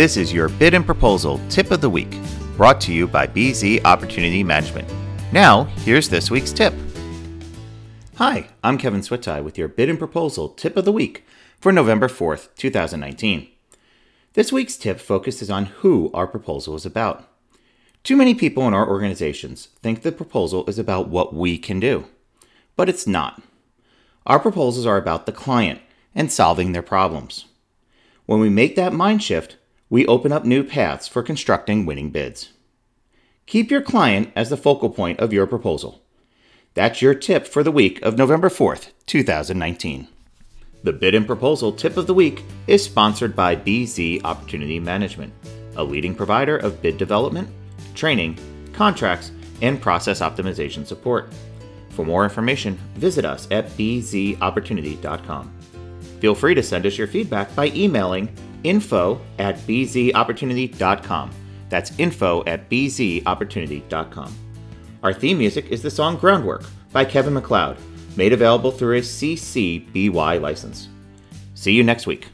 This is your bid and proposal tip of the week, brought to you by BZ Opportunity Management. Now, here's this week's tip. Hi, I'm Kevin Swittai with your bid and proposal tip of the week for November 4th, 2019. This week's tip focuses on who our proposal is about. Too many people in our organizations think the proposal is about what we can do, but it's not. Our proposals are about the client and solving their problems. When we make that mind shift, we open up new paths for constructing winning bids. Keep your client as the focal point of your proposal. That's your tip for the week of November 4th, 2019. The Bid and Proposal Tip of the Week is sponsored by BZ Opportunity Management, a leading provider of bid development, training, contracts, and process optimization support. For more information, visit us at bzopportunity.com. Feel free to send us your feedback by emailing info at bzopportunity.com. That's info at bzopportunity.com. Our theme music is the song Groundwork by Kevin MacLeod, made available through a CC BY license. See you next week.